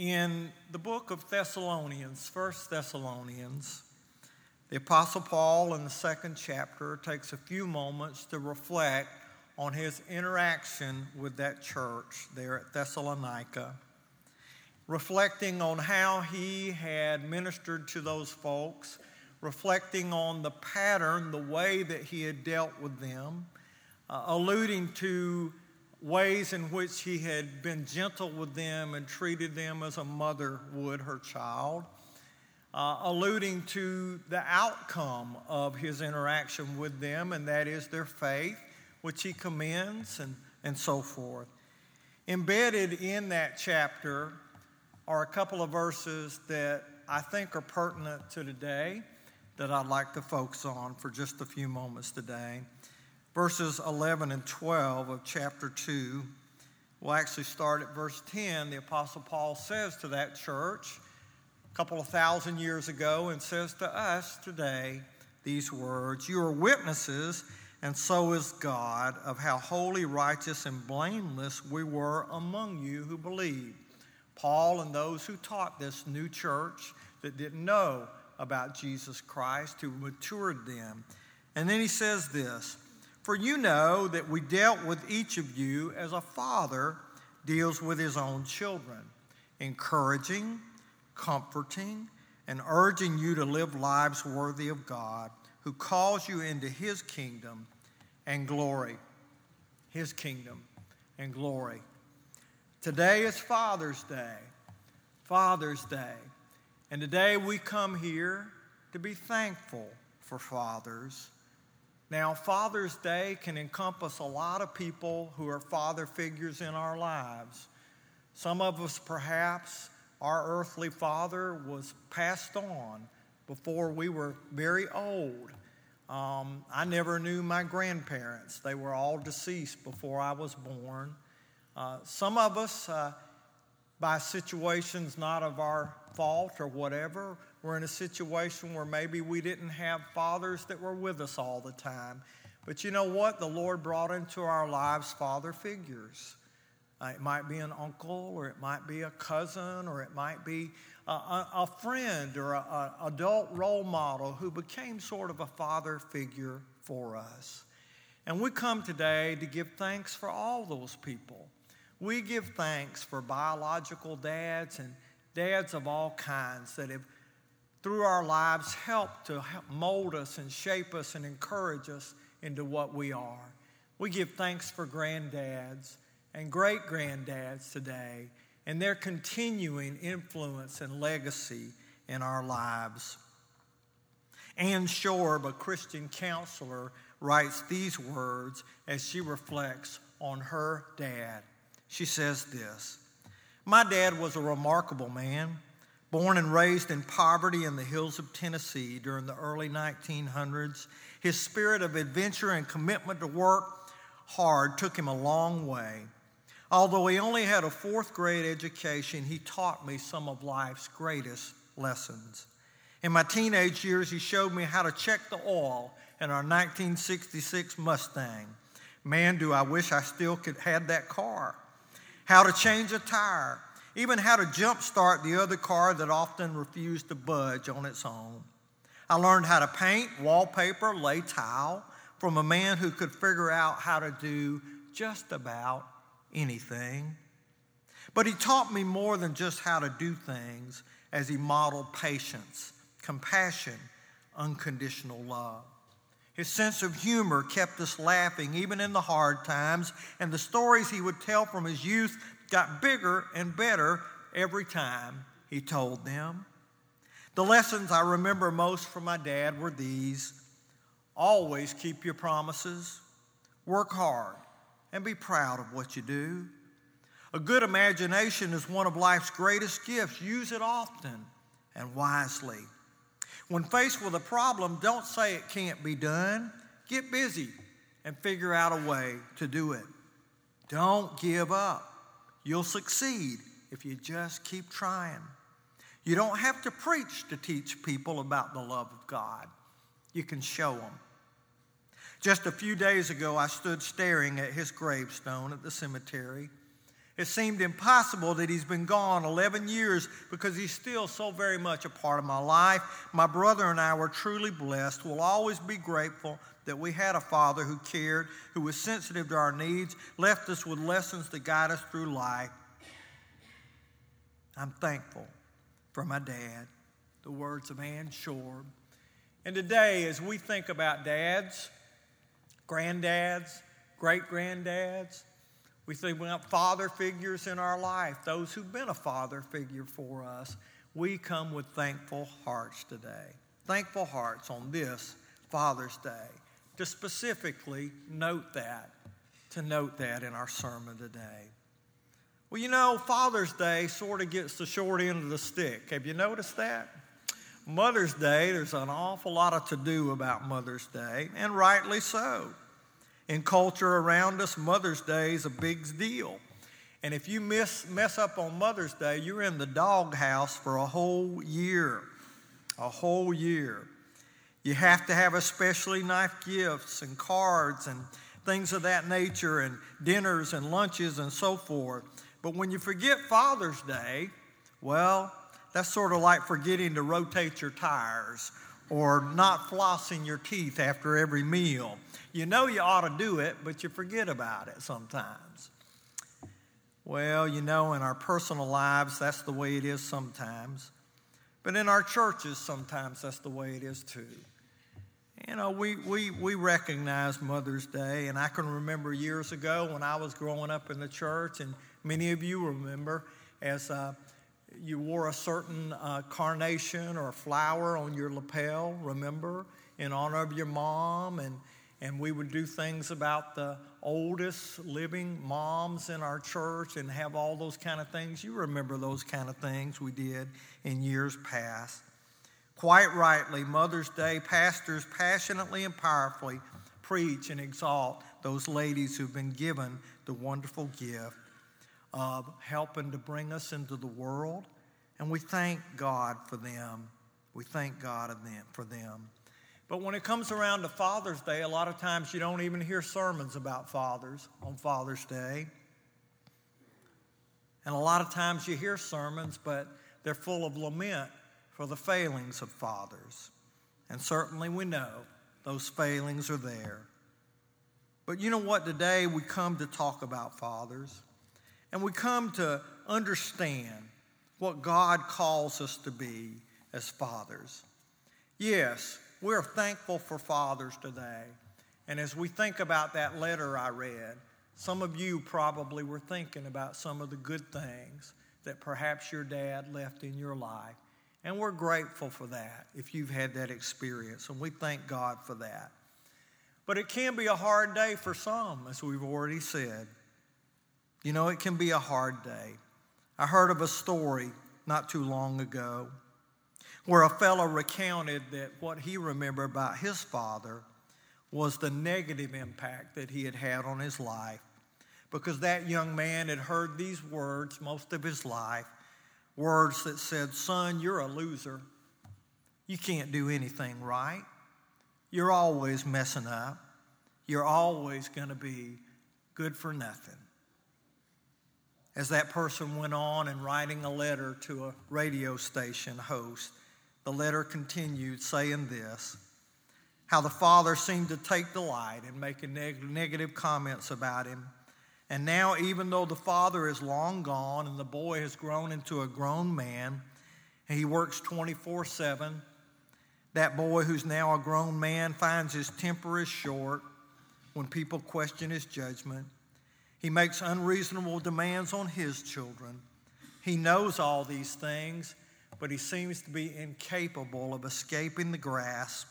In the book of Thessalonians, First Thessalonians, the Apostle Paul in the second chapter takes a few moments to reflect on his interaction with that church there at Thessalonica, reflecting on how he had ministered to those folks, reflecting on the pattern, the way that he had dealt with them, uh, alluding to ways in which he had been gentle with them and treated them as a mother would her child, uh, alluding to the outcome of his interaction with them, and that is their faith, which he commends, and, and so forth. Embedded in that chapter are a couple of verses that I think are pertinent to today that I'd like to focus on for just a few moments today verses 11 and 12 of chapter 2. We'll actually start at verse 10. The Apostle Paul says to that church a couple of thousand years ago and says to us today these words You are witnesses, and so is God, of how holy, righteous, and blameless we were among you who believed. Paul and those who taught this new church that didn't know about Jesus Christ, who matured them. And then he says this for you know that we dealt with each of you as a father deals with his own children, encouraging, comforting, and urging you to live lives worthy of God, who calls you into his kingdom and glory. His kingdom and glory. Today is Father's Day. Father's Day. And today we come here to be thankful for fathers now, Father's Day can encompass a lot of people who are father figures in our lives. Some of us, perhaps, our earthly father was passed on before we were very old. Um, I never knew my grandparents, they were all deceased before I was born. Uh, some of us, uh, by situations not of our fault or whatever, we're in a situation where maybe we didn't have fathers that were with us all the time. But you know what? The Lord brought into our lives father figures. Uh, it might be an uncle, or it might be a cousin, or it might be a, a, a friend or an adult role model who became sort of a father figure for us. And we come today to give thanks for all those people. We give thanks for biological dads and dads of all kinds that have through our lives help to mold us and shape us and encourage us into what we are. We give thanks for granddads and great granddads today and their continuing influence and legacy in our lives. Anne Shorb, a Christian counselor, writes these words as she reflects on her dad. She says this My dad was a remarkable man. Born and raised in poverty in the hills of Tennessee during the early 1900s, his spirit of adventure and commitment to work hard took him a long way. Although he only had a fourth grade education, he taught me some of life's greatest lessons. In my teenage years, he showed me how to check the oil in our 1966 Mustang. Man, do I wish I still could had that car. How to change a tire even how to jumpstart the other car that often refused to budge on its own. I learned how to paint, wallpaper, lay tile from a man who could figure out how to do just about anything. But he taught me more than just how to do things as he modeled patience, compassion, unconditional love. His sense of humor kept us laughing even in the hard times, and the stories he would tell from his youth got bigger and better every time he told them. The lessons I remember most from my dad were these always keep your promises, work hard, and be proud of what you do. A good imagination is one of life's greatest gifts. Use it often and wisely. When faced with a problem, don't say it can't be done. Get busy and figure out a way to do it. Don't give up. You'll succeed if you just keep trying. You don't have to preach to teach people about the love of God, you can show them. Just a few days ago, I stood staring at his gravestone at the cemetery. It seemed impossible that he's been gone 11 years because he's still so very much a part of my life. My brother and I were truly blessed. We'll always be grateful that we had a father who cared, who was sensitive to our needs, left us with lessons to guide us through life. I'm thankful for my dad. The words of Ann Shore. And today, as we think about dads, granddads, great granddads, we think about father figures in our life, those who've been a father figure for us. We come with thankful hearts today. Thankful hearts on this Father's Day. To specifically note that, to note that in our sermon today. Well, you know, Father's Day sort of gets the short end of the stick. Have you noticed that? Mother's Day, there's an awful lot of to do about Mother's Day, and rightly so in culture around us, Mother's Day is a big deal. And if you miss, mess up on Mother's Day, you're in the doghouse for a whole year. A whole year. You have to have especially nice gifts and cards and things of that nature, and dinners and lunches and so forth. But when you forget Father's Day, well, that's sort of like forgetting to rotate your tires or not flossing your teeth after every meal. You know you ought to do it, but you forget about it sometimes. Well, you know, in our personal lives, that's the way it is sometimes. But in our churches, sometimes that's the way it is too. You know, we, we, we recognize Mother's Day, and I can remember years ago when I was growing up in the church, and many of you remember as uh, you wore a certain uh, carnation or flower on your lapel, remember, in honor of your mom. And, and we would do things about the oldest living moms in our church and have all those kind of things. You remember those kind of things we did in years past. Quite rightly, Mother's Day, pastors passionately and powerfully preach and exalt those ladies who've been given the wonderful gift of helping to bring us into the world. And we thank God for them. We thank God for them. But when it comes around to Father's Day, a lot of times you don't even hear sermons about fathers on Father's Day. And a lot of times you hear sermons, but they're full of lament for the failings of fathers. And certainly we know those failings are there. But you know what? Today we come to talk about fathers. And we come to understand what God calls us to be as fathers. Yes, we're thankful for fathers today. And as we think about that letter I read, some of you probably were thinking about some of the good things that perhaps your dad left in your life. And we're grateful for that if you've had that experience. And we thank God for that. But it can be a hard day for some, as we've already said. You know, it can be a hard day. I heard of a story not too long ago where a fellow recounted that what he remembered about his father was the negative impact that he had had on his life because that young man had heard these words most of his life words that said, Son, you're a loser. You can't do anything right. You're always messing up. You're always going to be good for nothing as that person went on and writing a letter to a radio station host, the letter continued saying this how the father seemed to take delight in making neg- negative comments about him. And now, even though the father is long gone and the boy has grown into a grown man, and he works 24 7, that boy who's now a grown man finds his temper is short when people question his judgment. He makes unreasonable demands on his children. He knows all these things, but he seems to be incapable of escaping the grasp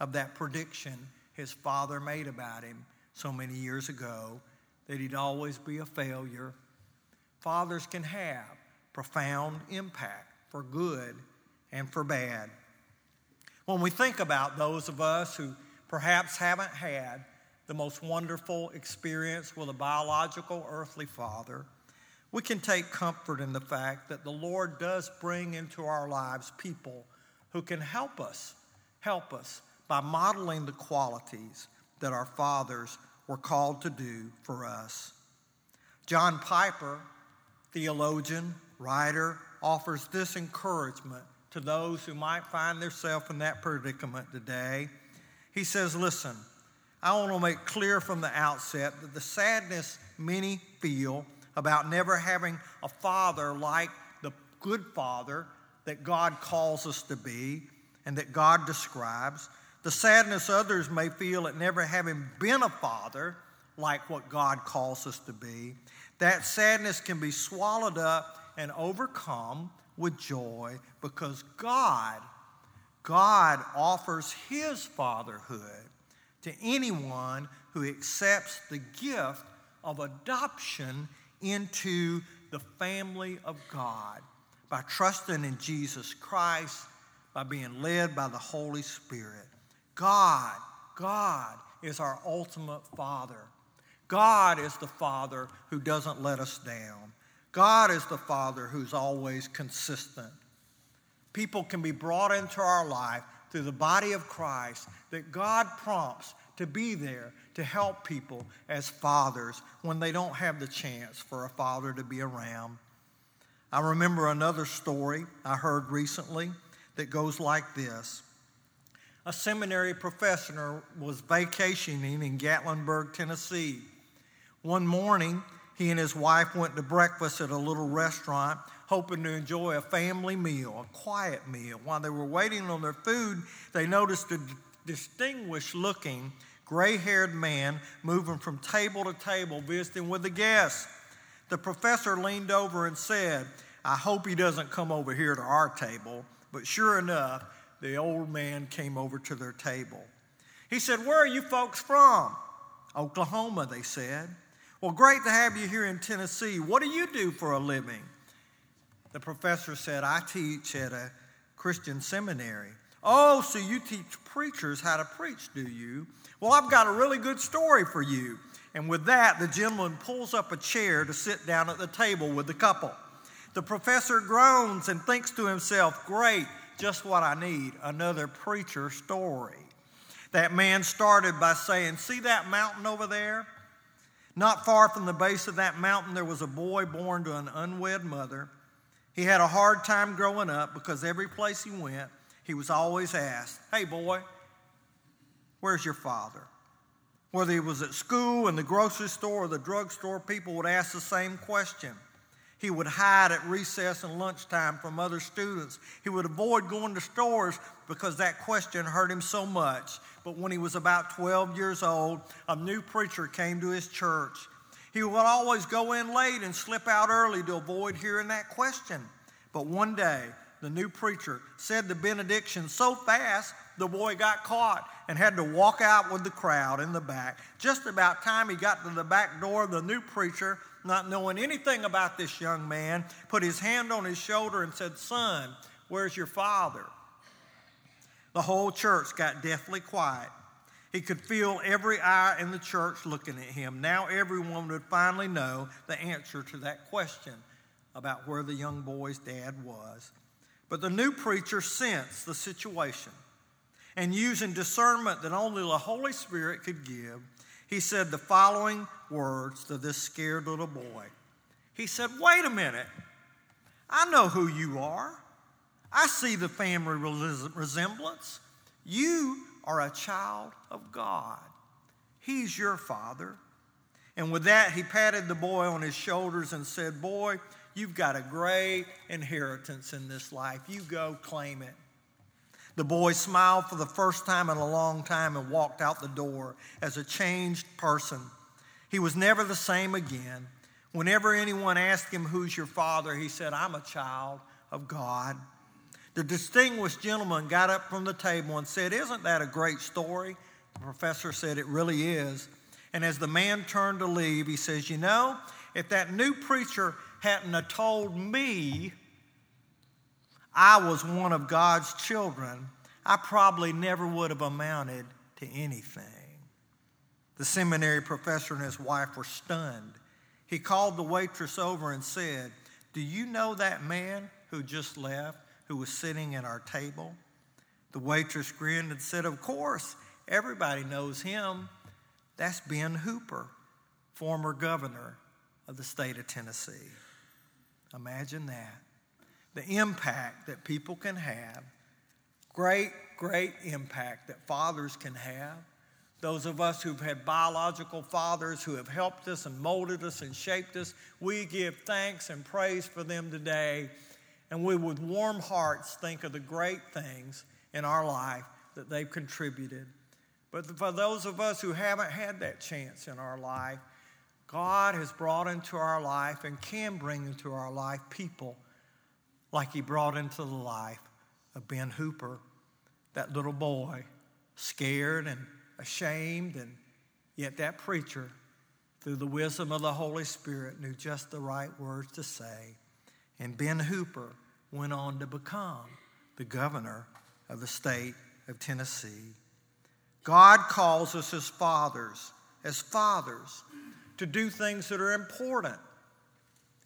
of that prediction his father made about him so many years ago that he'd always be a failure. Fathers can have profound impact for good and for bad. When we think about those of us who perhaps haven't had the most wonderful experience with a biological earthly father, we can take comfort in the fact that the Lord does bring into our lives people who can help us, help us by modeling the qualities that our fathers were called to do for us. John Piper, theologian, writer, offers this encouragement to those who might find themselves in that predicament today. He says, Listen, I want to make clear from the outset that the sadness many feel about never having a father like the good father that God calls us to be and that God describes, the sadness others may feel at never having been a father like what God calls us to be, that sadness can be swallowed up and overcome with joy because God, God offers His fatherhood to anyone who accepts the gift of adoption into the family of God by trusting in Jesus Christ, by being led by the Holy Spirit. God, God is our ultimate Father. God is the Father who doesn't let us down. God is the Father who's always consistent. People can be brought into our life through the body of Christ that God prompts to be there to help people as fathers when they don't have the chance for a father to be around. I remember another story I heard recently that goes like this. A seminary professor was vacationing in Gatlinburg, Tennessee. One morning, he and his wife went to breakfast at a little restaurant, hoping to enjoy a family meal, a quiet meal. While they were waiting on their food, they noticed a distinguished looking, gray haired man moving from table to table, visiting with the guests. The professor leaned over and said, I hope he doesn't come over here to our table. But sure enough, the old man came over to their table. He said, Where are you folks from? Oklahoma, they said. Well, great to have you here in Tennessee. What do you do for a living? The professor said, I teach at a Christian seminary. Oh, so you teach preachers how to preach, do you? Well, I've got a really good story for you. And with that, the gentleman pulls up a chair to sit down at the table with the couple. The professor groans and thinks to himself, Great, just what I need another preacher story. That man started by saying, See that mountain over there? Not far from the base of that mountain, there was a boy born to an unwed mother. He had a hard time growing up because every place he went, he was always asked, Hey, boy, where's your father? Whether he was at school, in the grocery store, or the drugstore, people would ask the same question. He would hide at recess and lunchtime from other students. He would avoid going to stores because that question hurt him so much. But when he was about 12 years old, a new preacher came to his church. He would always go in late and slip out early to avoid hearing that question. But one day, the new preacher said the benediction so fast the boy got caught and had to walk out with the crowd in the back. Just about time he got to the back door, the new preacher not knowing anything about this young man, put his hand on his shoulder and said, Son, where's your father? The whole church got deathly quiet. He could feel every eye in the church looking at him. Now everyone would finally know the answer to that question about where the young boy's dad was. But the new preacher sensed the situation and using discernment that only the Holy Spirit could give, he said the following words to this scared little boy. He said, Wait a minute. I know who you are. I see the family resemblance. You are a child of God. He's your father. And with that, he patted the boy on his shoulders and said, Boy, you've got a great inheritance in this life. You go claim it. The boy smiled for the first time in a long time and walked out the door as a changed person. He was never the same again. Whenever anyone asked him, Who's your father? he said, I'm a child of God. The distinguished gentleman got up from the table and said, Isn't that a great story? The professor said, It really is. And as the man turned to leave, he says, You know, if that new preacher hadn't have told me I was one of God's children, I probably never would have amounted to anything. The seminary professor and his wife were stunned. He called the waitress over and said, Do you know that man who just left, who was sitting at our table? The waitress grinned and said, Of course, everybody knows him. That's Ben Hooper, former governor of the state of Tennessee. Imagine that. The impact that people can have. Great, great impact that fathers can have. Those of us who've had biological fathers who have helped us and molded us and shaped us, we give thanks and praise for them today. And we, with warm hearts, think of the great things in our life that they've contributed. But for those of us who haven't had that chance in our life, God has brought into our life and can bring into our life people like He brought into the life of Ben Hooper, that little boy, scared and ashamed, and yet that preacher, through the wisdom of the Holy Spirit, knew just the right words to say. And Ben Hooper went on to become the governor of the state of Tennessee. God calls us as fathers, as fathers, to do things that are important.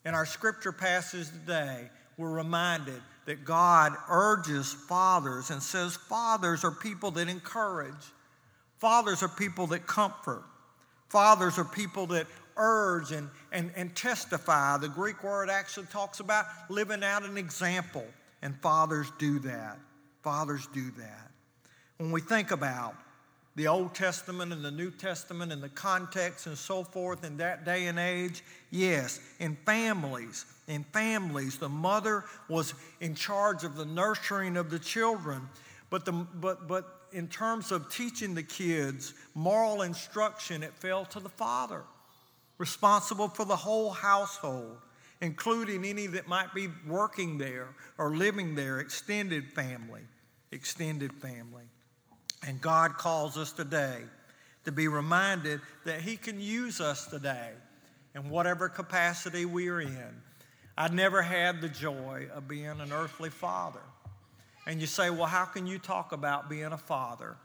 In our scripture passage today, we're reminded that God urges fathers and says fathers are people that encourage, fathers are people that comfort, fathers are people that urge and, and, and testify. The Greek word actually talks about living out an example, and fathers do that. Fathers do that. When we think about the Old Testament and the New Testament and the context and so forth in that day and age? Yes, in families, in families, the mother was in charge of the nurturing of the children, but, the, but, but in terms of teaching the kids moral instruction, it fell to the father, responsible for the whole household, including any that might be working there or living there, extended family, extended family. And God calls us today to be reminded that He can use us today in whatever capacity we are in. I never had the joy of being an earthly father. And you say, well, how can you talk about being a father?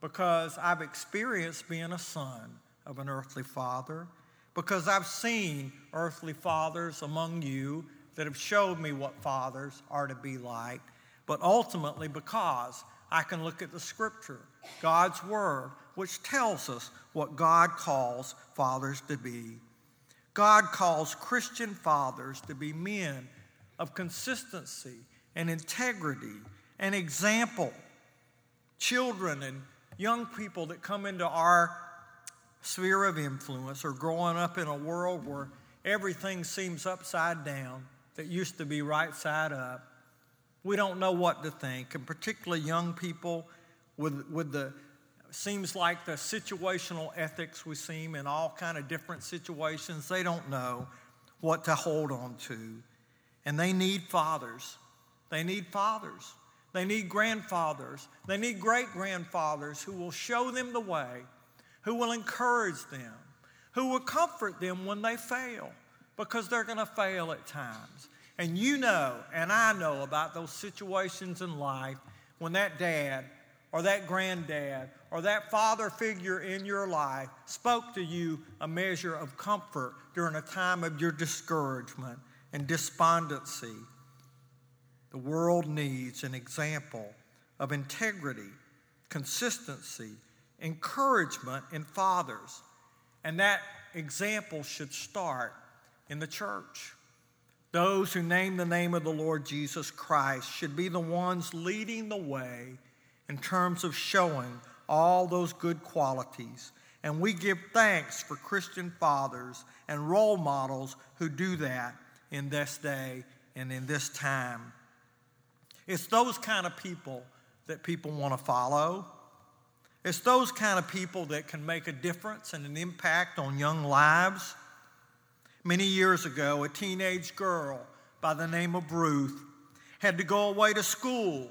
Because I've experienced being a son of an earthly father, because I've seen earthly fathers among you that have showed me what fathers are to be like, but ultimately because I can look at the scripture, God's word, which tells us what God calls fathers to be. God calls Christian fathers to be men of consistency and integrity and example. Children and young people that come into our sphere of influence or growing up in a world where everything seems upside down that used to be right side up. We don't know what to think, and particularly young people with, with the seems like the situational ethics we see in all kind of different situations, they don't know what to hold on to. And they need fathers. They need fathers. They need grandfathers. They need great grandfathers who will show them the way, who will encourage them, who will comfort them when they fail, because they're going to fail at times. And you know, and I know about those situations in life when that dad or that granddad or that father figure in your life spoke to you a measure of comfort during a time of your discouragement and despondency. The world needs an example of integrity, consistency, encouragement in fathers. And that example should start in the church. Those who name the name of the Lord Jesus Christ should be the ones leading the way in terms of showing all those good qualities. And we give thanks for Christian fathers and role models who do that in this day and in this time. It's those kind of people that people want to follow. It's those kind of people that can make a difference and an impact on young lives. Many years ago, a teenage girl by the name of Ruth had to go away to school.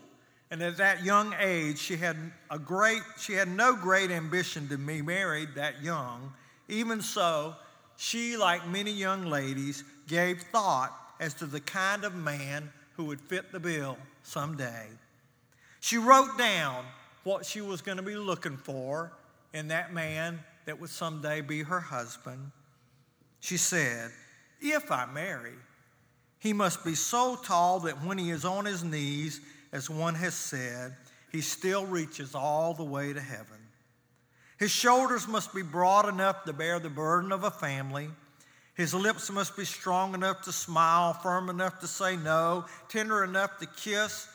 And at that young age, she had a great, she had no great ambition to be married that young. Even so, she, like many young ladies, gave thought as to the kind of man who would fit the bill someday. She wrote down what she was going to be looking for in that man that would someday be her husband. She said, If I marry, he must be so tall that when he is on his knees, as one has said, he still reaches all the way to heaven. His shoulders must be broad enough to bear the burden of a family. His lips must be strong enough to smile, firm enough to say no, tender enough to kiss.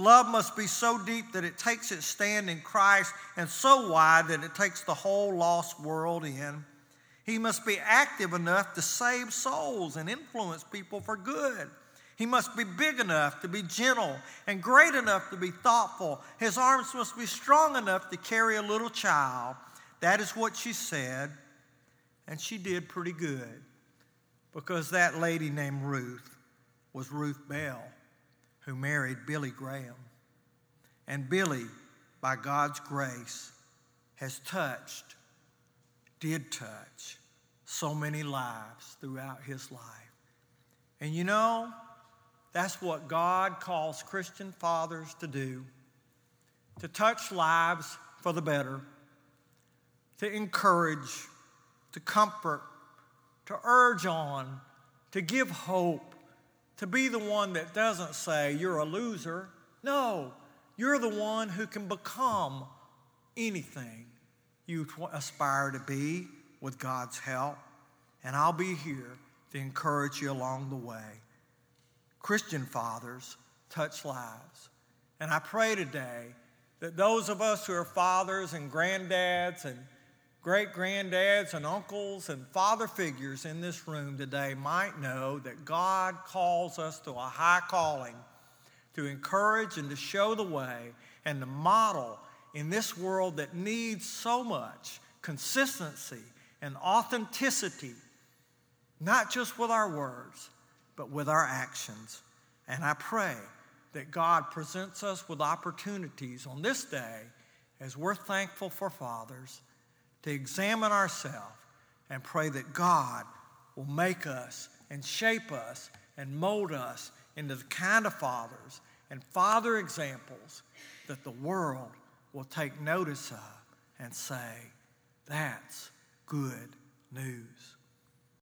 Love must be so deep that it takes its stand in Christ and so wide that it takes the whole lost world in. He must be active enough to save souls and influence people for good. He must be big enough to be gentle and great enough to be thoughtful. His arms must be strong enough to carry a little child. That is what she said, and she did pretty good because that lady named Ruth was Ruth Bell, who married Billy Graham. And Billy, by God's grace, has touched, did touch, so many lives throughout his life. And you know, that's what God calls Christian fathers to do to touch lives for the better, to encourage, to comfort, to urge on, to give hope, to be the one that doesn't say, You're a loser. No, you're the one who can become anything you aspire to be with God's help. And I'll be here to encourage you along the way. Christian fathers touch lives. And I pray today that those of us who are fathers and granddads and great granddads and uncles and father figures in this room today might know that God calls us to a high calling to encourage and to show the way and to model in this world that needs so much consistency and authenticity, not just with our words, but with our actions. And I pray that God presents us with opportunities on this day as we're thankful for fathers to examine ourselves and pray that God will make us and shape us and mold us into the kind of fathers and father examples that the world will take notice of and say, that's good news.